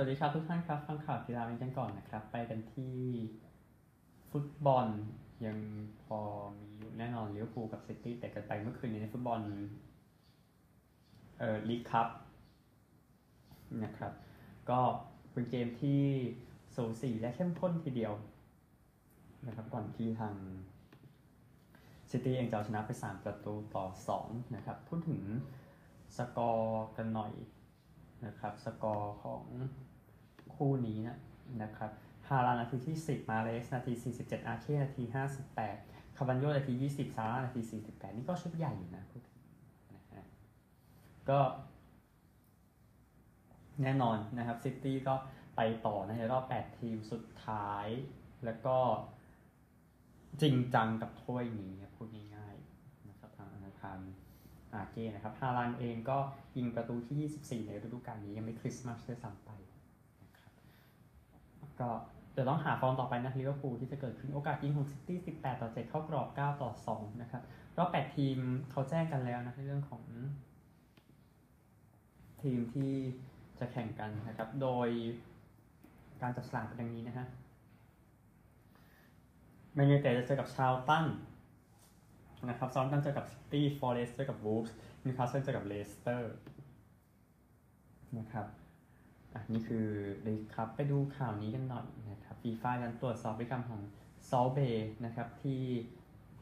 วัสดีครับทุกท่านครับ ฟังข่าวกีฬากันก่อนนะครับ ไปกันที่ฟุตบอลยังพอมีอยู่แน่นอนลิเวอร์พูลกับซิตี้เตะกันไปเมื่อคืนนี้ในฟุตบอลเอ่อลีกคัพนะครับ ก็เป็นเกมที่สูสีและเข้มข้นทีเดียวนะครับก่อนที่ทางซิตี้เองจะเอาชนะไป 3 ประตูต่อ 2 นะครับ พูดถึงสกอร์กันหน่อยนะครับ สกอร์ของ คู่นี้นะนะครับฮาแลนด์นาทีที่ 10 มาห์เรซนาที 47 อาเก้นาที 58 คาร์วัลโญ่นาที 20 ซาร่านาที 48 นี่ก็ชุดใหญ่อยู่นะพูดนะฮะก็แน่นอนนะครับซิตี้ก็ไปต่อในรอบ 8 ทีมสุดท้าย แล้วก็จริงจังกับถ้วยนี้พูดง่ายๆนะครับทางนาธานอาเก้นะครับฮาแลนด์เองก็ยิงประตูที่ 24 ในฤดูกาลนี้ยังไม่คริสต์มาสด้วยซ้ำไป ก็เดี๋ยวต้องหาฟอร์มต่อไปนะลิเวอร์พูลที่จะเกิดขึ้นโอกาสยิงของซิตี้18 ต่อ 7 เข้ากรอบ 9 ต่อ 2 นะครับรอบ8ทีมเขาแจ้งกันแล้วนะในเรื่องของ ทีมที่จะแข่งกันนะครับ โดยการจับสลากเป็นอย่างนี้นะฮะแมนยูเต็ดจะเจอกับชาร์ลตันนะครับเซาแธมป์ตันเจอกับซิตี้ฟอร์เรสต์เจอกับวูฟส์นิวคาสเซิลเจอกับเลสเตอร์นะครับ อะนี่คือเลยครับไปดูข่าวนี้กันหน่อยนะครับฟีฟ่าการตรวจสอบพฤติกรรมของซอลต์เบนะครับที่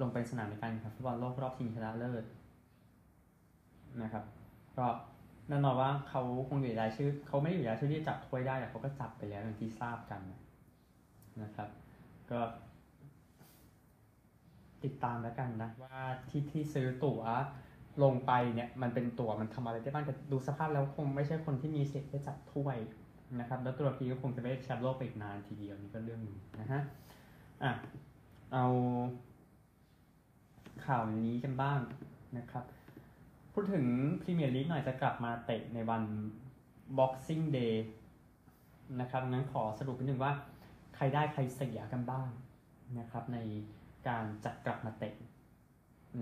ลงไปสนามในการแข่งขันฟุตบอลโลกรอบชิงชนะเลิศนะครับก็แน่นอนว่าเขาคงอยู่ในรายชื่อเขาไม่ได้อยู่ในรายชื่อที่จับถ้วยได้แต่เขาก็จับไปแล้วอย่างที่ทราบกันนะครับ ก็ติดตามแล้วกันนะว่าที่ที่ซื้อตั๋ว ลงไปเนี่ยมันเป็นตัวมันทำอะไรได้บ้างแต่ดูสภาพแล้วคงไม่ใช่คนที่มีสิทธิ์ได้จับถ้วยนะครับ แล้วตุรกีก็คงจะไม่ได้แชมป์โลกไปอีกนานทีเดียวนี่ก็เรื่องหนึงนะฮะอะเอา ข่าวนี้กันบ้างนะครับ พูดถึงพรีเมียร์ลีกหน่อยจะกลับมาเตะในวัน Boxing Day นะครับ งั้นขอสรุปนิดนึงว่า ใครได้ใครเสียกันบ้างนะครับ ในการจัดกลับมาเตะ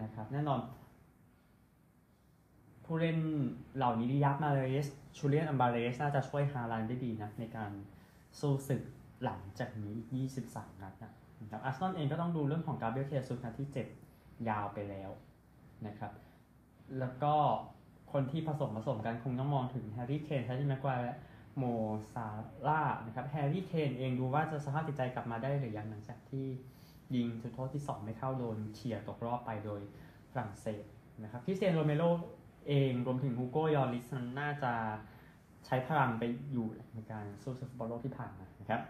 นะครับ แน่นอน ผู้เล่นเหล่านี้ริยาดมาห์เรซฮูเลียนอัลวาเรซน่าจะช่วยฮาลันด์ได้ดีนะ ในการสู้ศึกหลังจากนี้23 นัดนะครับอาร์เซนอลเองก็ต้องดูเรื่องของกาเบรียลเชซุสน่ าจะเจ็บยาวไปแล้วนะครับ แล้วก็คนที่ผสมผสมกันคงต้องมองถึงแฮร์รี่เคนแฮร์รี่แม็กไกวร์และโมซาลาห์นะครับแฮร์รี่เคนเองดูว่าจะสภาพจิตใจกลับมาได้หรือยังหลังจากที่ยิงจุดโทษที่ 2 ไม่เข้าโดนเฉียดตกรอบไปโดยฝรั่งเศสนะครับคริสเตียนโรเมโร เองรวมถึงฮูโกยอริสนั้นน่าจะใช้พลังไปอยู่ในการสู้ศึกฟุตบอลโลกที่ผ่านมานะครับ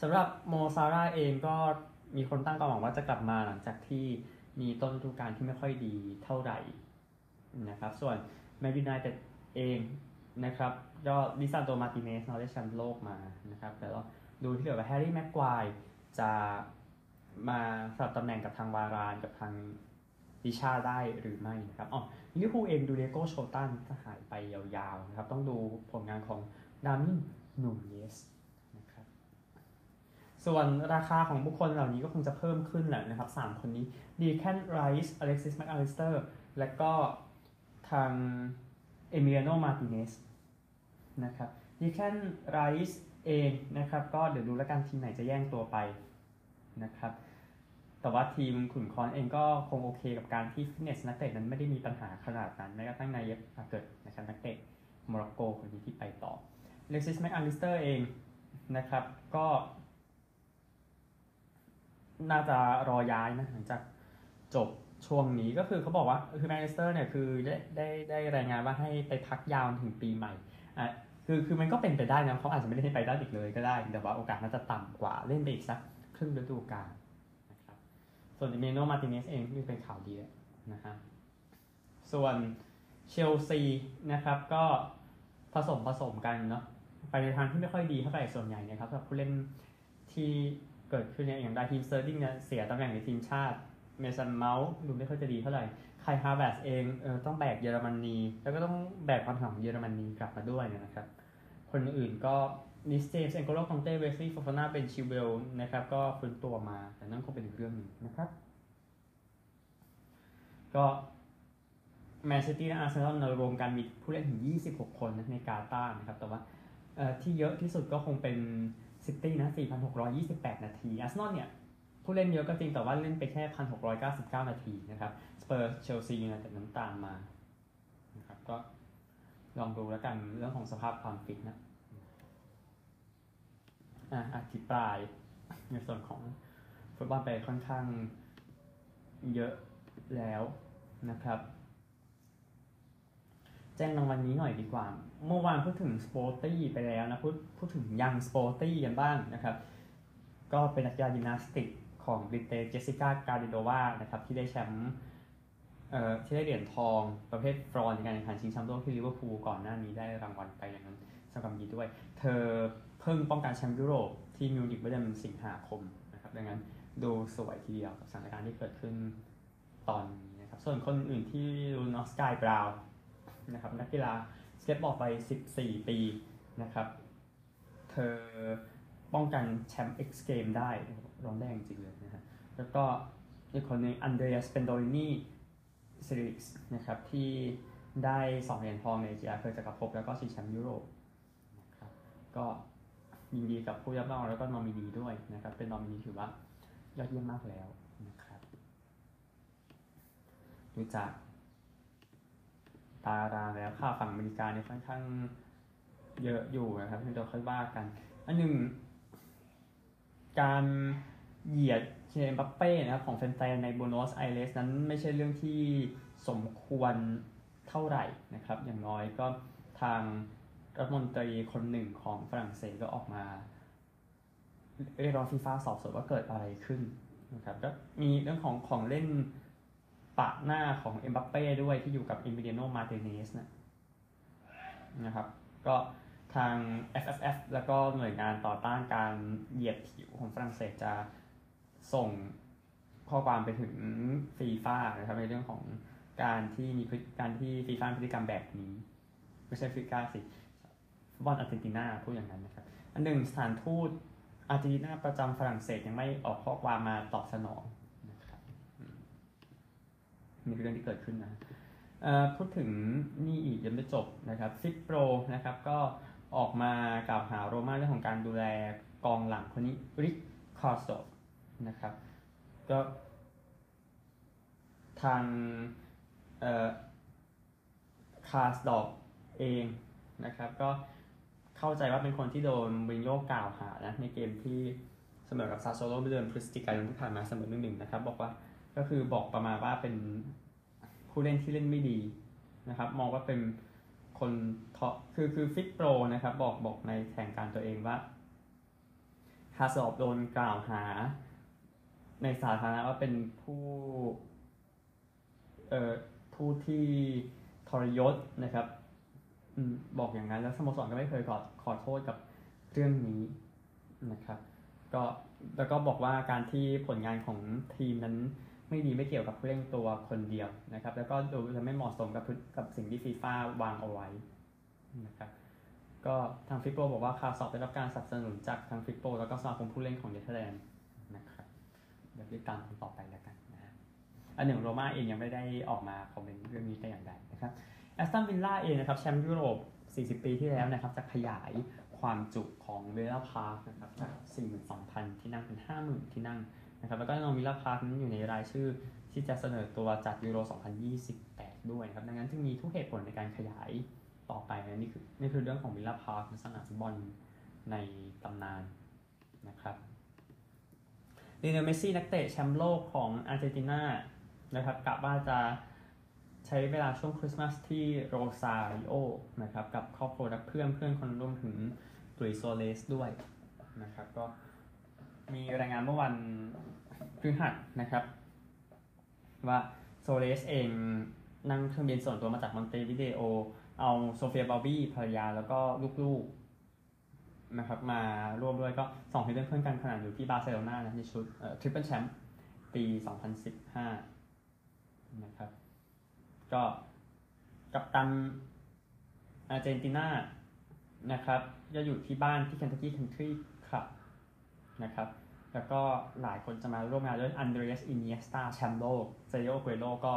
สำหรับโมซาลาห์เองก็มีคนตั้งความหวังว่าจะกลับมาหลังจากที่มีต้นฤดูกาลที่ไม่ค่อยดีเท่าไหร่นะครับ ส่วนแมนยูไนเต็ดเองนะครับก็ลิซานโดรมาร์ติเนซเราได้แชมป์โลกมานะครับแต่เราดูที่เหลือว่าแฮร์รี่แม็กไกวร์จะมาสลับตำแหน่งกับทางวารานกับทาง ดิชาได้หรือไม่นะครับอ๋อลิเวอร์พูลเองดูดิโอโก้โชต้าจะหายไปยาวๆนะครับ ต้องดูผลงานของดามินนูนเญซนะครับส่วนราคาของบุคคลเหล่านี้ก็คงจะเพิ่มขึ้นแหละนะครับ 3 คนนี้เดแคลนไรซ์อเล็กซิสแมคอัลลิสเตอร์และก็ทางเอมิเลียโนมาร์ติเนซนะครับเดแคลนไรซ์เองนะครับ ก็เดี๋ยวดูแล้วกันทีมไหนจะแย่งตัวไปนะครับ แต่ว่าทีมขุนค้อนเองก็คงโอเคกับการที่ฟิตเนสนักเตะนั้นไม่ได้มีปัญหาขนาดนั้นแม้กระทั่งนาเยฟอาแกร์ดนะครับนักเตะโมร็อกโกคนนี้ที่ไปต่ออเล็กซิสแม็คอัลลิสเตอร์เองนะครับก็ น่าจะรอย้ายนะหลังจากจบช่วงนี้ก็คือเขาบอกว่าคือแมนเชสเตอร์เนี่ยคือได้ได้ได้รายงานว่าให้ไปพักยาวถึงปีใหม่อะคือคือมันก็เป็นไปได้นะเขาอาจจะไม่ได้ไปได้อีกเลยก็ได้ แต่ว่าโอกาสน่าจะต่ำกว่าเล่นไปอีกสักครึ่งฤดูกาล ส่วนเอมิเลียโนมาร์ติเนซเองนี่เป็นข่าวดีนะฮะส่วนเชลซีนะครับก็ผสมผสมกันเนาะไปในทางที่ไม่ค่อยดีเท่าไหร่ส่วนใหญ่นะครับสำหรับผู้เล่นที่เกิดขึ้นเนี่ยอย่างราฮีมสเตอร์ลิงเนี่ยเสียตำแหน่งในทีมชาติเมสันเมาท์ดูไม่ค่อยจะดีเท่าไหร่ไคฮาแวร์ตซ์เองเออต้องแบกเยอรมนีแล้วก็ต้องแบกความหวังของเยอรมนีกลับมาด้วยนะครับ คนอื่นก็ รีซเจมส์เอ็นโกโล่ก็องเต้เวสลี่ฟอฟาน่าเบนชิลเวลล์นะครับ ก็ฟื้นตัวมา แต่นั่นคงเป็นอีกเรื่องหนึ่งนะครับ ก็แมนเชสเตอร์และอาร์เซนอลรวมกันมีผู้เล่นถึง 26 คนในกาตาร์นะครับ แต่ว่าที่เยอะที่สุดก็คงเป็นซิตี้นะ 4,628 นาที อาร์เซนอลเนี่ย ผู้เล่นเยอะก็จริงแต่ว่าเล่นไปแค่ 1,699 นาทีนะครับ สเปอร์เชลซีนะแต่นั้นตามมานะครับก็ลองดูแล้วกันเรื่องของสภาพความฟิตนะ อธิปราย ในส่วนของฟุตบอลไปค่อนข้างเยอะแล้วนะครับ แจ้งรางวัลนี้หน่อยดีกว่า เมื่อวานพูดถึง SPOTY ไปแล้วนะพูดพูดถึง Young SPOTY กันบ้างนะครับ ก็เป็นนักกีฬายิมนาสติกของบริเตนเจสสิก้ากาดิโรวานะครับที่ได้แชมป์เอ่อที่ได้เหรียญทองประเภทฟรอนในการแข่งขันชิงแชมป์โลกที่ลิเวอร์พูลก่อนหน้านี้ได้รางวัลไปอย่างนั้นสำคัญดีด้วย เธอ เพิ่งป้องกันแชมป์ยุโรปที่มิวนิกเมื่อเดือนสิงหาคมนะครับดังนั้นดูสวยทีเดียวกับสถานการณ์ที่เกิดขึ้นตอนนี้นะครับ ส่วนคนอื่นที่ลุ้นก็สกายบราวน์นะครับนักกีฬาสเก็ตบอร์ดวัย 14 ปีนะครับเธอป้องกันแชมป์ X Games ได้ร้อนแรงจริงเลยนะฮะแล้วก็อีกคนหนึงอันเดรียสเปนโดลินีซีริกส์นะครับที่ได้ 2 เหรียญทองในกีฬาเครือจักรภพแล้วก็ชิงแชมป์ยุโรปนะครับก็ ยินดีกับผู้รับรางวัลแล้วก็นอมินีด้วยนะครับ เป็นนอมินีถือว่ายอดเยี่ยมมากแล้วนะครับ ดูจากตารางแล้วค่าฝั่งอเมริกาเนี่ยค่อนข้างเยอะอยู่นะครับเดี๋ยวค่อยว่ากัน อันหนึ่ง การเหยียดเอ็มบัปเป้นะครับของแฟนๆในบัวโนสไอเรสนั้นไม่ใช่เรื่องที่สมควรเท่าไหร่นะครับ อย่างน้อยก็ทาง รัฐมนตรีคนหนึ่งของฝรั่งเศสก็ออกมาเรียกร้องฟีฟ่าสอบสวนว่าเกิดอะไรขึ้นนะครับก็มีเรื่องของของเล่นปะหน้าของเอ็มบัปเป้ด้วยที่อยู่กับอิม i เ i โนมาเตเนสนะนะครับ ก็ทาง FFF แล้วก็หน่วยงานต่อต้านการเหยียดผิวของฝรั่งเศสจะส่งข้อความไปถึงฟีฟ่านะครับในเรื่องของการที่มีการที่ฟีฟ่าพฤติกรรมแบบนี้ ไม่ใช่ฟีฟ่าสิ บอลอาร์เจนตินาพูดอย่างนั้นนะครับอันหนึ่งสถานทูตอาร์เจนตินาประจำฝรั่งเศสยังไม่ออกข้อความมาตอบสนองนะครับมนี่คือเรื่องที่เกิดขึ้นนะพูดถึงนี่อีกยังไม่จบนะครับฟิปโปรนะครับก็ออกมากล่าวหาโรม่าเรื่องของการดูแลกองหลังคนนี้ริคคาร์สดอร์ปนะครับก็ทางคาร์สดอร์ปเองนะครับก็ เข้าใจว่าเป็นคนที่โดนมูรินโญ่กล่าวหานะในเกมที่เสมอกับซาสซูโอโล่เมื่อเดือนพฤศจิกายนที่ผ่านมาเสมอหนึ่งหนึ่งนะครับ บอกว่าก็คือบอกประมาณว่าเป็นผู้เล่นที่เล่นไม่ดีนะครับ มองว่าเป็นคนเทาะคือคือฟิตโปรนะครับ บอกบอกในแถลงการตัวเองว่าคาสอบโดนกล่าวหา ในสาธารณะว่าเป็นผู้เอ่อผู้ที่ทรยศนะครับ บอกอย่างนั้นแล้วสโมสรก็ไม่เคยขอขอโทษกับเรื่องนี้นะครับ ก็แล้วก็บอกว่าการที่ผลงานของทีมนั้นไม่ดีไม่เกี่ยวกับผู้เล่นตัวคนเดียวนะครับ แล้วก็ดูจะไม่เหมาะสมกับกับสิ่งที่ฟีฟ่าวางเอาไว้นะครับก็ทาง FIFPRO บอกว่าคาร์สดอร์ปได้รับการสนับสนุนจากทาง FIFPRO แล้วก็สมาคมผู้เล่นของเนเธอร์แลนด์นะครับเดี๋ยวติดตามกันต่อไปแล้วกันนะฮะอันหนึ่งโรม่าเองยังไม่ได้ออกมาคอมเมนต์เรื่องนี้แต่อย่างใดนะครับ แอสตันวิลล่าเองนะครับแชมป์ยุโรป 40 ปีที่แล้วนะครับจะขยายความจุของเวล l พาร์คนะครับจาก 42,000 ที่นั่งเป็น 50,000 ที่นั่งนะครับแล้วก็ของวิลล่าพาร์คนั้นอยู่ในรายชื่อที่จะเสนอตัวจัดยูโร 2028 ด้วยนะครับดังนั้นจึงมีทุกเหตุผลในการขยายต่อไปนะนี่คือนี่คือเรื่องของวิลล่าพาร์คสนามฟุตบอลในตำนานนะครับลีโอเนลเมสซี่นักเตะแชมป์โลกของอาร์เจนตินานะครับกะว่าจะ ใช้เวลาช่วงคริสต์มาสที่โรซาริโอนะครับกับครอบครัวและเพื่อนเพื่อนคนรวมถึงหลุยส์ซัวเรสด้วยนะครับก็มีรายงานเมื่อวันพฤหัสนะครับ ว่าซัวเรสเองนั่งเครื่องบินส่วนตัวมาจากมอนเตวิเดโอ เอาโซเฟียบัลบี้ภรรยาแล้วก็ลูกๆนะครับมาร่วมด้วยก็สองทีมเพื่อนกันขนาดอยู่ที่บาร์เซโลนานะในชุด triple แชมป์ปี 2015 นะครับ ก็กัปตันอาร์เจนตินานะครับจะอยู่ที่บ้านที่ Kentucky Country Club นะครับ แล้วก็หลายคนจะมาร่วมงานด้วยอันเดรสอิเนียสตาแชมป์โลกเซร์คิโออเกวโรก็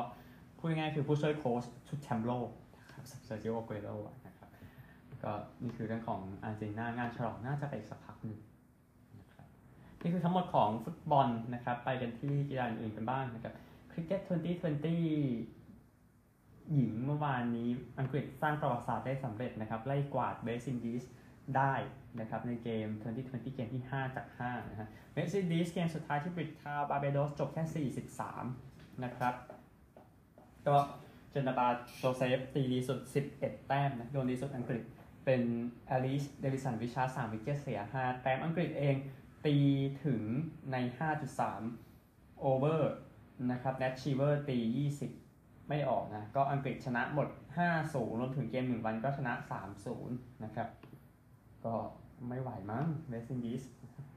พูดง่ายๆคือผู้ช่วยโค้ชชุดแชมป์โลกนะครับเซร์คิโออเกวโรนะครับก็นี่คือเรื่องของอาร์เจนตินางานฉลองน่าจะไปสักพักหนึ่งนะครับนี่คือทั้งหมดของฟุตบอลนะครับ ไปกันที่กีฬาอื่นกันบ้างนะครับคริกเก็ต2020 หญิงเมื่อวานนี้อังกฤษสร้างประวัติศาสตร์ได้สำเร็จนะครับ ไล่กวาดเวสต์อินดีสได้นะครับในเกม 2020 เกมที่ 5 จาก 5 นะฮะเวสต์อินดีสเกมสุดท้ายที่บริดจ์ทาวน์บาร์เบโดสจบแค่ 43 นะครับ ก็เจนนาบาโจเซฟตีดีสุด 11 แต้มนะโยนดีสุดอังกฤษเป็นอลิซเดวิดสันริชาร์ดส 3 wicket เสีย 5 แต้มอังกฤษเองตีถึงใน 5.3 over นะครับแนทชีเวอร์ตี 20 ไม่ออกนะ ก็อังกฤษชนะหมด 5-0 รวมถึงเกม1วันก็ชนะ 3-0 นะครับ ก็ไม่ไหวมั้งเวสต์อินดีส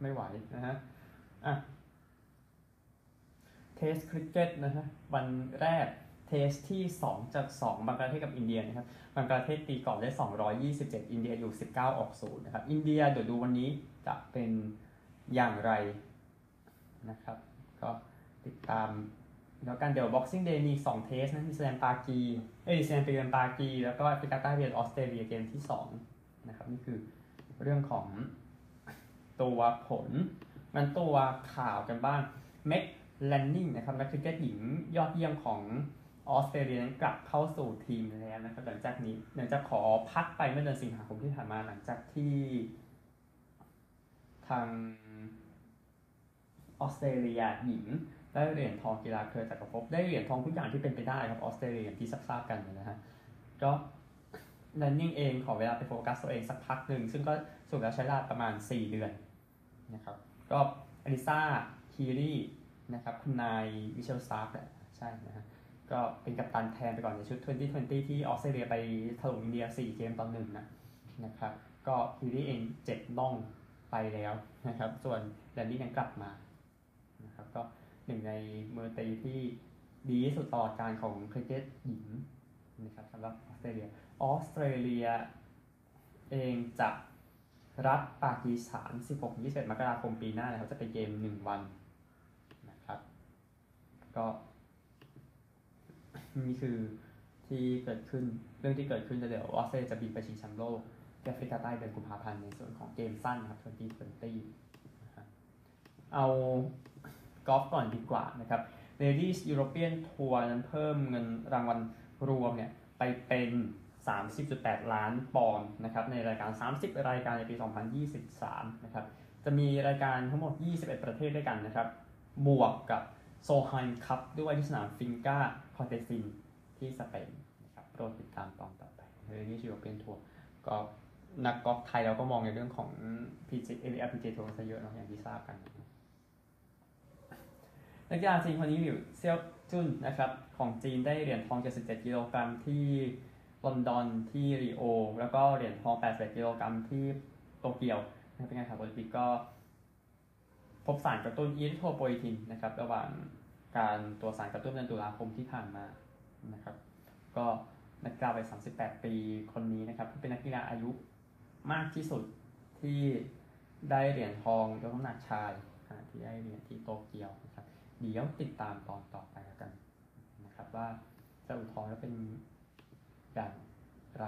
ไม่ไหวนะฮะ อะ Test คริกเก็ตนะฮะ วันแรก Test ที่ 2 จาก 2บังกลาเทศกับอินเดียนะครับบังกลาเทศตีก่อนได้ 227 อินเดียอยู่ 19 ออก0นะครับ อินเดียเดี๋ยวดูวันนี้จะเป็นอย่างไรนะครับ ก็ติดตาม แล้วกันเดี๋ยว Boxing Day มี2เทสนะมีแสดงปากีเอ้ยแสดงปีเกมปากี แล้วก็แอฟริกาใต้เวียออสเตรเลียเกมที่2นะครับนี่คือเรื่องของตัวผล มันตัวข่าวกันบ้างเม็กแลนนิงนะครับนักคริกเก็ตหญิงยอดเยี่ยมของออสเตรเลียนั้นกลับเข้าสู่ทีมแล้วนะครับหลังจากนี้หลังจากขอพักไปเมื่อเดือนสิงหาคมที่ผ่านมาหลังจากที่ทางออสเตรเลียหญิง ได้เหรียญทองกีฬาเครือจักรภพได้เหรียญทองทุกอย่างที่เป็นไปได้ครับออสเตรเลียที่ทราบกันนะฮะก็แลนนิ่งเองขอเวลาไปโฟกัสตัวเองสักพักหนึ่งซึ่งก็สุดแล้วใช้เวลาประมาณ 4 เดือนนะครับก็อลิซาฮีลีนะครับคุณนายมิทเชลสตาร์กแหละใช่นะฮะก็เป็นกัปตันแทนไปก่อนในชุด 2020 ที่ออสเตรเลียไปถล่มอินเดีย 4 เกมต่อหนึ่งนะนะครับก็ฮีลีเองเจ็บน่องไปแล้วนะครับส่วนแลนนิงยังกลับมานะครับก็ หนึ่งในมือตีที่ดีที่สุดตลอดกาลของคริกเก็ตหญิงนะครับสำหรับออสเตรเลียออสเตรเลียเองจะรับปากีสถาน 16-21 มกราคมปีหน้านะครับจะไปเกม 1 วันนะครับก็นี่คือที่เกิดขึ้นเรื่องที่เกิดขึ้นจะเดี๋ยวออสเตรเลียจะบินไปชิงแชมป์โลกแอฟริกาใต้เดือนกุมภาพันธ์ในส่วนของเกมสั้นครับ2020เอา กอล์ฟก่อนดีกว่านะครับ Ladies European Tour นั้นเพิ่มเงินรางวัลรวมเนี่ยไปเป็น 30.8 ล้านปอนด์นะครับในรายการ 30 รายการในปี 2023 นะครับจะมีรายการทั้งหมด 21 ประเทศด้วยกันนะครับ บวกกับโซลไฮม์คัพด้วยที่สนามฟินกาคอร์เตซินที่สเปนนะครับโปรดติดตามตอนต่อไปในเรื่องนี้ยูโรเปียนทัวร์ก็นักกอล์ฟไทยเราก็มองในเรื่องของ PG LPG ทัวร์ซะเยอะเนาะอย่างที่ทราบกัน นักกีฬาจีนคนนี้อยู่เซียวจุนนะครับของจีนได้เหรียญทอง 77 กิโลกรัมที่ลอนดอนที่ริโอ แล้วก็เหรียญทอง 81 กิโลกรัมที่โตเกียวนะเป็นการแข่งโอลิมปิกก็ พบสารกระตุ้นอีริโทโปอิทินนะครับระหว่างการตัวสารกระตุ้นเดือนตุลาคมที่ผ่านมานะครับก็นักกีฬาวัย38 ปีคนนี้นะครับที่เป็นนักกีฬาอายุมากที่สุดที่ได้เหรียญทองยกน้ำหนักชายที่ได้เหรียญที่โตเกียวนะครับ เดี๋ยวติดตามตอนต่อไปกันนะครับ ว่าจะอุทธรณ์แล้วเป็นอย่างไร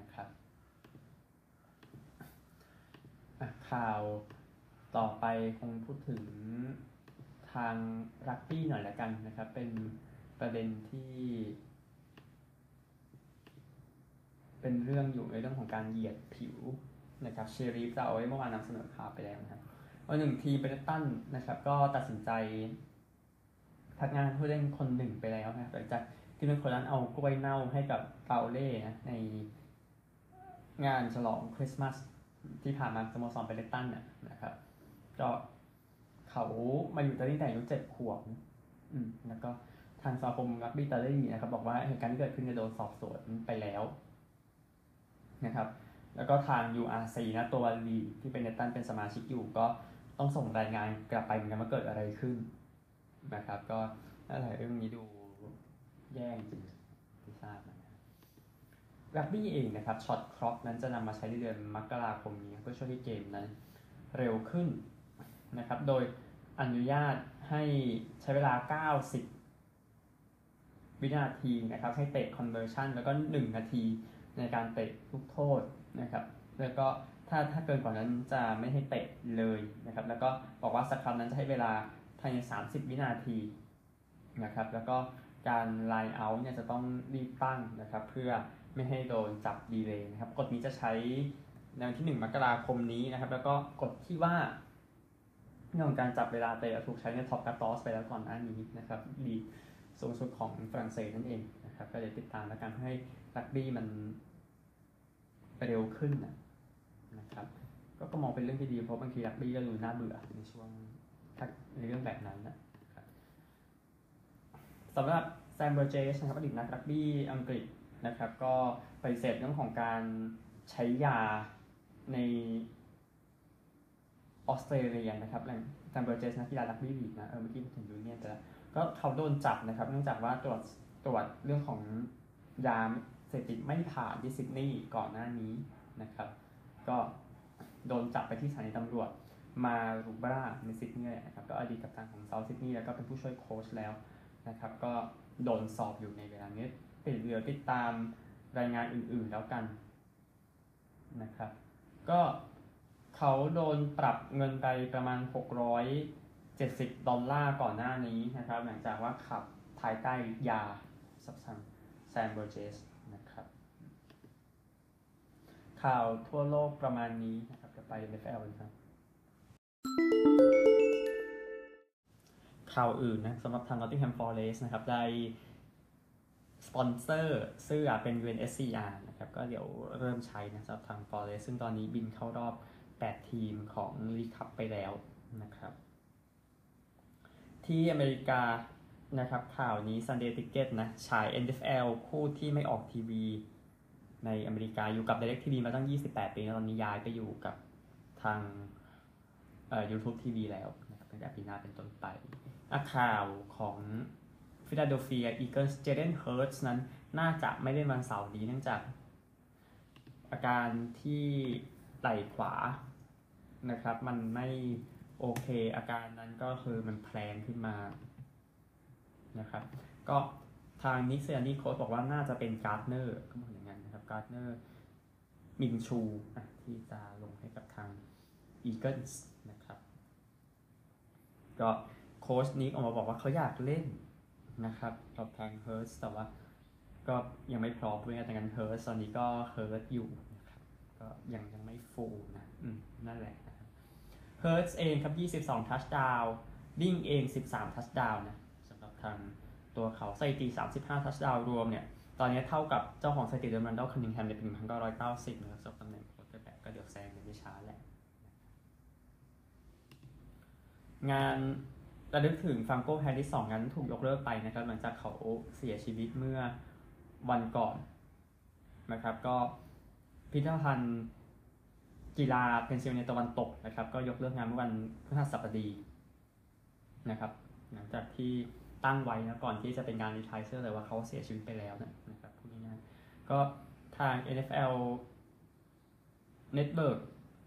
นะครับข่าวต่อไปคงพูดถึงทางรักบี้หน่อยล้วกันนะครับ เป็นประเด็นที่ เป็นเรื่องอยู่ในเรื่องของการเหยียดผิวนะครับเชรีฟจะเอาไว้เมื่อวานนำเสนอข่าวไปแล้วนะครับ วันหนึ่งทีเบรตันนะครับ ก็ตัดสินใจพักงานผู้เล่นคนหนึ่งไปแล้วนะหลังจากที่เป็นคนนั้นเอากล้วยเน่าให้กับเปาเล่นะในงานฉลองคริสต์มาสที่ผ่านมาสโมสรเบรตันเนี่ยนะครับ ก็เขามาอยู่ตอนนี้แต่อายุเจ็ดขวบอืมแล้วก็ทางสมาคมรักบี้ตาลีนะครับ บอกว่าเหตุการณ์ที่เกิดขึ้นจะโดนสอบสวนไปแล้วนะครับ แล้วก็ทาง URC นะตัวลีที่เป็นเนตันเป็นสมาชิกอยู่ก็ ต้องส่งรายงานกลับไปเหมือนกันว่าเกิดอะไรขึ้นนะครับ ก็อะไรเรื่องนี้ดูแย่จริงที่ทราบนะรักบี้เองนะครับช็อตคล็อกนั้นจะนำมาใช้ในเดือนมกราคมนี้เพื่อช่วยให้เกมนั้นเร็วขึ้นนะครับ โดยอนุญาตให้ใช้เวลา 90 วินาทีนะครับ ให้เตะ conversion แล้วก็ 1 นาทีในการเตะลูกโทษนะครับ แล้วก็ ถ้าถ้าเกินกว่านั้นจะไม่ให้เตะเลยนะครับ แล้วก็บอกว่าสครับนั้นจะให้เวลาภายใน 30 วินาทีนะครับ แล้วก็การไลน์เอาท์เนี่ยจะต้องรีบตั้งนะครับ เพื่อไม่ให้โดนจับดีเลย์นะครับ กฎนี้จะใช้ในวันที่ 1 มกราคมนี้นะครับ แล้วก็กฎที่ว่าเรื่องของการจับเวลาเตะถูกใช้ในท็อปกาตอร์ซไปแล้วก่อนหน้านี้นะครับลีกสูงสุดของฝรั่งเศสนั่นเองนะครับ ก็เดี๋ยวติดตามแล้วกันให้รักบี้มันเร็วขึ้นนะ นะครับก็ก็มองเป็นเรื่องที่ดีเพราะบางทีรักบี้ก็ดูน่าเบื่อในช่วงถ้าในเรื่องแบบนั้นนะครับสำหรับแซมเบอร์เจสนะครับอดีตนักรักบี้อังกฤษนะครับ ก็ปฏิเสธเรื่องของการใช้ยาในออสเตรเลียนะครับแซมเบอร์เจสนักกีฬารักบี้ลีกนะเออเมื่อกี้พูดถึง union แล้วก็เขาโดนจับนะครับ เนื่องจากว่าตรวจตรวจเรื่องของยาเสพติดไม่ผ่านที่ซิดนีย์ก่อนหน้านี้นะครับ ก็โดนจับไปที่สถานีตำรวจมารูบราในซิดนีย์นะครับก็อดีตกัปตันของเซาท์ซิดนีย์แล้วก็เป็นผู้ช่วยโค้ชแล้วนะครับ ก็โดนสอบอยู่ในเวลานี้เดี๋ยวติดตามรายงานอื่นๆแล้วกันนะครับ ก็เขาโดนปรับเงินไปประมาณ 670 ดอลลาร์ก่อนหน้านี้นะครับ หลังจากว่าขับภายใต้ยาสำหรับแซมเบอร์เจส ข่าวทั่วโลกประมาณนี้นะครับจะไป NFL นครับ ข่าวอื่นนะสำหรับทาง Nottingham Forest นะครับ ได้สปอนเซอร์เสื้อเป็น UNSCR นะครับ ก็เดี๋ยวเริ่มใช้นะสำหรับทาง Forest ซึ่งตอนนี้บินเข้ารอบ 8 ทีมของลีคัพไปแล้วนะครับ ที่อเมริกานะครับข่าวนี้ Sunday Ticket นะฉาย NFL คู่ที่ไม่ออกทีวี ในอเมริกาอยู่กับ Direct TV มาตั้ง 28 ปีแล้วตอนนี้ย้ายไปอยู่กับทางเอ่อ YouTube TV แล้วนะครับตั้งแต่ปีหน้าเป็นต้นไปอะข่าวของฟิลาเดลเฟียอีเกิลส์เจเลนเฮิร์ตส์นั้นน่าจะไม่ได้วันเสาร์นี้เนื่องจาก อาการที่ไหล่ขวานะครับ มันไม่โอเค อาการนั้นก็คือมันแพลงขึ้นมานะครับ ก็ทางนิกซิริอานนี่โค้ชบอกว่าน่าจะเป็นการ์ดเนอร์ก็บอกอย่าง Gardner Minshew ที่จะลงให้กับทาง Eagles นะครับ ก็โค้ช Nick ออกมาบอกว่าเขาอยากเล่นนะครับกับทาง Hurts แต่ว่าก็ยังไม่พร้อมเพื่อนแต่กัน Hurts ตอนนี้ก็ hurt อยู่นะครับก็ยังยังไม่ฟูนะอืมนั่นแหละ Hurts เองครับ 22 touchdown วิ่งเอง 13 touchdown นะสำหรับทางตัวเขาสถิติ35 touchdown รวมเนี่ย ตอนนี้เท่ากับเจ้าของสถิติ Randall Cunningham ในปี1990นะครับสำหรับตำแหน่ง quarterback ก็เดี๋ยวแซงกันไม่ช้าแหละ งานระลึกถึง Franco Harris สองนั้นถูกยกเลิกไปนะครับ หลังจากเขาเสียชีวิตเมื่อวันก่อนนะครับ ก็พิพิธภัณฑ์กีฬาเพนซิลเวเนียตะวันตกนะครับ ก็ยกเลิกงานเมื่อวันพฤหัสบดีนะครับ หลังจากที่ ตั้งไว้นะก่อนที่จะเป็นการ retire jersey เลยว่าเขาเสียชีวิตไปแล้วนะครับพูดง่ายๆก็ทาง NFL Network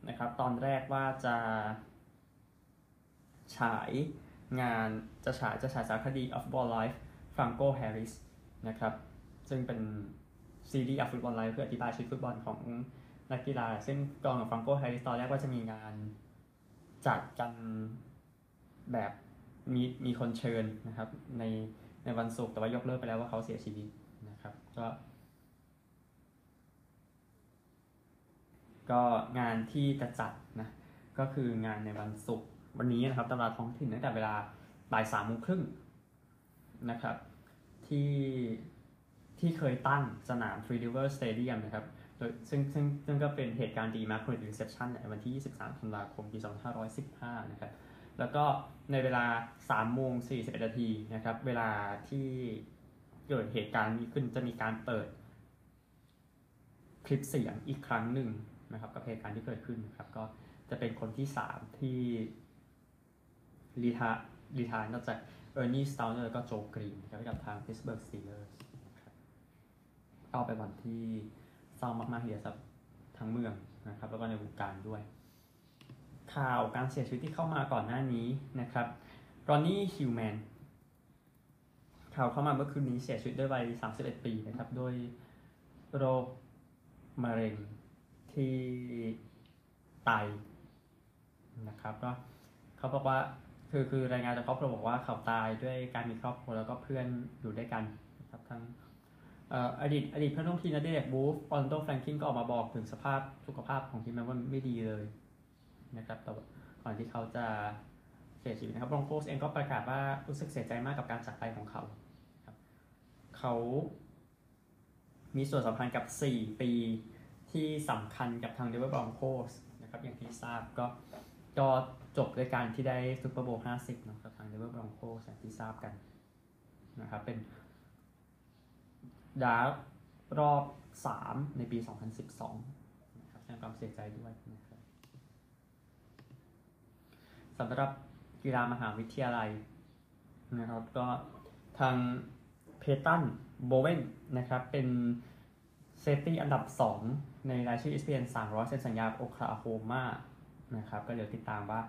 นะครับตอนแรกว่าจะฉายงานจะฉายจะฉายสารคดี A Football Life Franco Harris นะครับซึ่งเป็นซีรีส์ A Football Life เพื่ออธิบายชีวิตฟุตบอลของนักกีฬา ซึ่งกองของ Franco Harris ตอนแรกว่าจะมีงานจัดกันแบบ มีมีคนเชิญนะครับในในวันศุกร์แต่ว่ายกเลิกไปแล้วว่าเขาเสียชีวิตนะครับ ก็ ก็งานที่จะจัดนะก็คืองานในวันศุกร์วันนี้นะครับตามเวลาท้องถิ่นตั้งแต่เวลาบ่ายสามโมงครึ่งนะครับ ที่ที่เคยตั้งสนาม Three River Stadium นะครับโดยซึ่งซึ่งซึ่งก็เป็นเหตุการณ์ดีมาร์ค Reception ในวันที่ 23 ธันวาคม ปี 2515 นะครับ แล้วก็ในเวลา3โมง41นาทีนะครับ เวลาที่เกิดเหตุการณ์นี้ขึ้นจะมีการเปิดคลิปเสียงอีกครั้งหนึ่งนะครับกับเหตุการณ์ที่เกิดขึ้นครับ ก็จะเป็นคนที่ 3 ที่รีทาretire นอกจาก Ernie Stautner ก็ Joe Greene ครับกับทาง Pittsburgh Steelers นะครับเอาไปวันที่เศร้ามากๆเดียวสำหรับทั้งเมืองนะครับ แล้วก็ในวงการด้วย ข่าวการเสียชีวิตที่เข้ามาก่อนหน้านี้นะครับ Ronnie Hillman ข่าวเข้ามาเมื่อคืนนี้เสียชีวิตด้วยวัย 31 ปีนะครับโดยโรคมะเร็งที่ไตนะครับก็เขาบอกว่าคือคือรายงานจากครอบครัวบอกว่าเขาตายด้วยการมีครอบครัวแล้วก็เพื่อนอยู่ด้วยกันนะครับทั้งอดีตอดีตเพื่อนร่วมทีมนัดเดกบูฟออนโตแฟรงคินก็ออกมาบอกถึงสภาพสุขภาพของทีมแม้ว่าไม่ดีเลย นะครับแต่ก่อนที่เขาจะเสียชีวิตนะครับบรองโคสเองก็ประกาศว่ารู้สึกเสียใจมากกับการจากไปของเขาครับเขามีส่วนสำคัญกับ 4 ปีที่สำคัญกับทาง Denver Broncos นะครับอย่างที่ทราบก็ก็จบด้วยการที่ได้ Super Bowl 50เนาะกับทาง Denver Broncos อย่างที่ทราบกันนะครับเป็น draft รอบ 3 ในปี 2012นะครับแสดงความเสียใจด้วยนะ สำหรับกีฬามหาวิทยาลัยนะครับ ก็ทาง Peyton Bowen นะครับ เป็น safety อันดับ 2 ในรายชื่อ ESPN 300 เซ็นสัญญาโอคลาโฮมานะครับ ก็เดี๋ยวติดตามว่า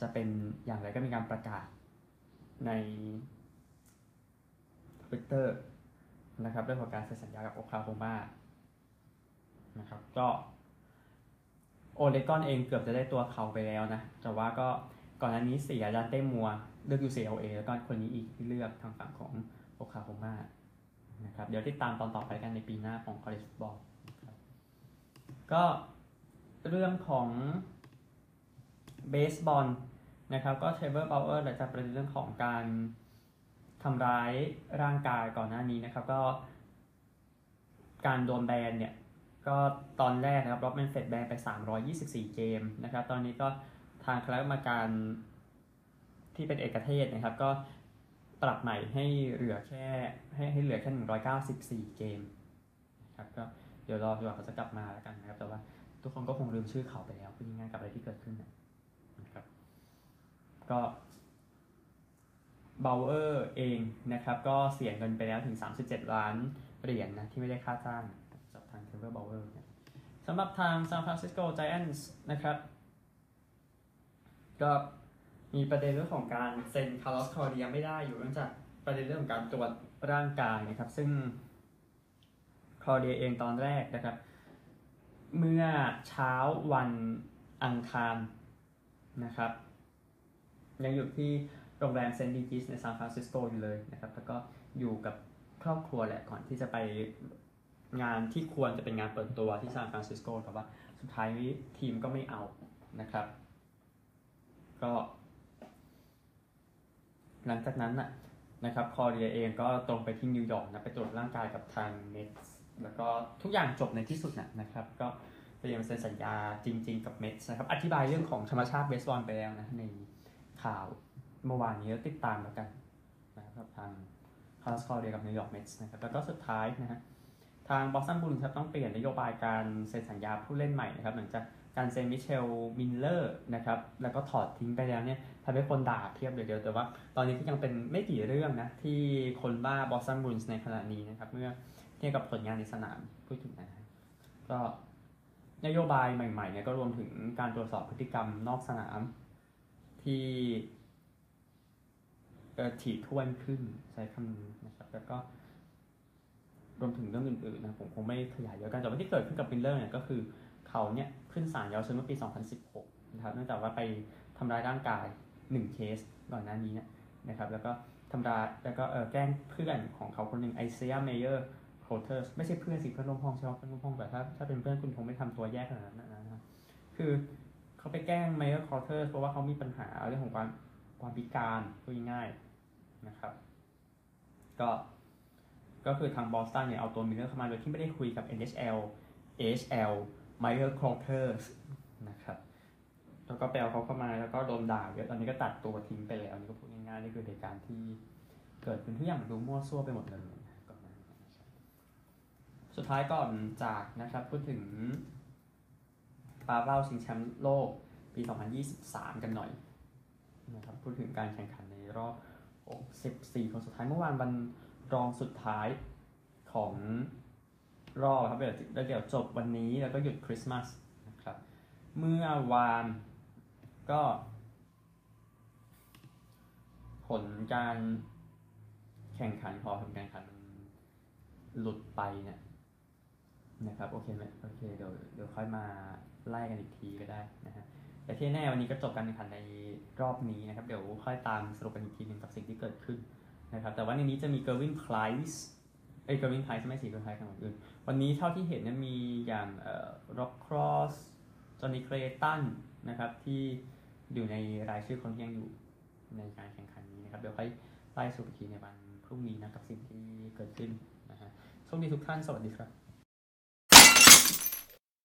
จะเป็นอย่างไรก็มีการประกาศใน Twitter นะครับเรื่องของการเซ็นสัญญากับโอคลาโฮมานะครับ ก็ โอเรกอนเองเกือบจะได้ตัวเขาไปแล้วนะ แต่ว่าก็ก่อนหน้านี้เสีย Dante Moore เลือก UCLA แล้วก็คนนี้อีกที่เลือกทางฝั่งของโอคลาโฮมานะครับเดี๋ยวติดตามตอนต่อไปกันในปีหน้าของ college football นะครับก็เรื่องของเบสบอลนะครับก็ Trevor Bauer หลังจากประเด็นเรื่องของการทำร้ายร่างกายก่อนหน้านี้นะครับ ก็การโดนแบนเนี่ย ก็ตอนแรกนะครับ Rob Manfred แบนไป 324 เกมนะครับ ตอนนี้ก็ทางคณะกรรมการที่เป็นเอกเทศนะครับ ก็ปรับใหม่ให้เหลือแค่ให้ให้เหลือแค่ 194 เกมนะครับก็เดี๋ยวรอจนกว่าเขาจะกลับมาแล้วกันนะครับ แต่ว่าทุกคนก็คงลืมชื่อเขาไปแล้วพูดง่ายๆกับอะไรที่เกิดขึ้นนะครับ ก็เบลเออร์เองนะครับ ก็เสียเงินไปแล้วถึง 37 ล้านเหรียญนนะที่ไม่ได้ค่าจ้าง กทาง Trevor Bauer สำหรับทาง San Francisco Giants นะครับ ก็มีประเด็นเรื่องของการเซ็น Carlos Correa ไม่ได้อยู่เนื่องจากประเด็นเรื่องของการตรวจร่างกายนะครับ ซึ่ง Correa เองตอนแรกนะครับ เมื่อเช้าวันอังคารนะครับ ยังอยู่ที่โรงแรม St. Regis ในซานฟรานซิสโกอยู่เลยนะครับ แล้วก็อยู่กับครอบครัวแหละก่อนที่จะไป งานที่ควรจะเป็นงานเปิดตัวที่ซานฟรานซิสโกแต่ว่าสุดท้ายทีมก็ไม่เอานะครับ ก็ หลังจากนั้นน่ะนะครับคอเรียเองก็ตรงไปที่นิวยอร์กนะไปตรวจร่างกายกับทางเมทแล้วก็ทุกอย่างจบในที่สุดนะนะครับ ก็เตรียมเซ็นสัญญาจริง ๆ กับเมทนะครับ อธิบายเรื่องของธรรมชาติเบสบอลไปแล้วนะในข่าวเมื่อวานนี้ติดตามแล้วกันนะครับทาง Carlos Correa กับ New York Mets นะครับแล้วก็สุดท้ายนะฮะ ทาง Boston Bruins ครับต้องเปลี่ยนนโยบายการเซ็นสัญญาผู้เล่นใหม่นะครับหลังจากการเซ็น Mitchell Miller นะครับแล้วก็ถอดทิ้งไปแล้วเนี่ยทำให้คนด่าเพียบเลยทีเดียวแต่ว่า ตอนนี้ก็ยังเป็นไม่กี่เรื่องนะที่คนด่า Boston Bruins ในขณะนี้นะครับเมื่อเทียบกับผลงานในสนามพูดถึงนะก็นโยบายใหม่ๆเนี่ยก็รวมถึงการตรวจสอบพฤติกรรมนอกสนามที่ถี่ถ้วนขึ้นใช้คำนี้นะครับแล้วก็ รวมถึงเรื่องอื่นๆนะผมคงไม่ขยายเยอะกันแต่ว่าที่เกิดขึ้นกับ Miller เนี่ยก็คือเขาเนี่ยขึ้นศาลเยาวชนเมื่อปี 2016 นะครับเนื่องจากว่าไปทำร้ายร่างกาย 1 เคสก่อนหน้านี้นะครับแล้วก็ทำร้ายแล้วก็แกล้งเพื่อนของเขาคนหนึ่ง Isaiah Meyerโคเทอร์สไม่ใช่เพื่อนสิเพื่อนร่วมห้องใช่ไหมเพื่อนร่วมห้องแต่ถ้าถ้าเป็นเพื่อนคุณคงไม่ทำตัวแยกขนาดนั้นนะครับคือเขาไปแกล้งเมเยอร์โคเทอร์เพราะว่าเขามีปัญหาเรื่องของความความพิการพูดง่ายๆนะครับก็ ก็คือทางบอสตันเนี่ยเอาตัวมิลเลอร์เข้ามาโดยที่ไม่ได้คุยกับ NHL HL Michael c r o t e r นะครับแล้วก็ไปเอาเขาเข้ามาแล้วก็โดนด่าเยอะตอนนี้ก็ตัดตัวทิ้งไปแล้วนี่ก็พูดง่ายๆนี่คือเหตุการณ์ที่เกิดขึ้นทุกอย่างมันดูมั่วซั่วไปหมดเลยก่อนหน้าสุดท้ายก่อนจากนะครับพูดถึงปาเป้าชิงแชมป์โลกปี 2023 กันหน่อยนะครับพูดถึงการแข่งขันในรอบ14คนสุดท้ายเมื่อวานวัน รองสุดท้ายของรอบครับเดี๋ยวแล้วเดี๋ยวจบวันนี้แล้วก็หยุดคริสต์มาสนะครับเมื่อวานก็ ผลการแข่งขันพอผลการแข่งขันมันหลุดไปเนี่ยนะครับโอเคไหมโอเคเดี๋ยวเดี๋ยวค่อยมาไล่กันอีกทีก็ได้นะฮะแต่ที่แน่วันนี้ก็จบการแข่งขันในรอบนี้นะครับ เดี๋ยวค่อยตามสรุปกันอีกทีหนึ่งกับสิ่งที่เกิดขึ้น นะครับแต่ว่าในนี้จะมีเกอร์วินไพรส์เอ้ยเกอร์วินไพรส์ไม่สิเกอร์วินไพรส์ของอื่นวันนี้เท่าที่เห็นเนยมีอย่างเอ่อร็อกครอสจอห์นนี่เครตันนะครับที่อยู่ในรายชื่อคนที่ยังอยู่ในการแข่งขันนี้นะครับเดี๋ยวค่อยไล่สรุปอีกทีในวันพรุ่งนี้นะกับสิ่งที่เกิดขึ้นนะฮะโชคดีทุกท่านสวัสดีครับ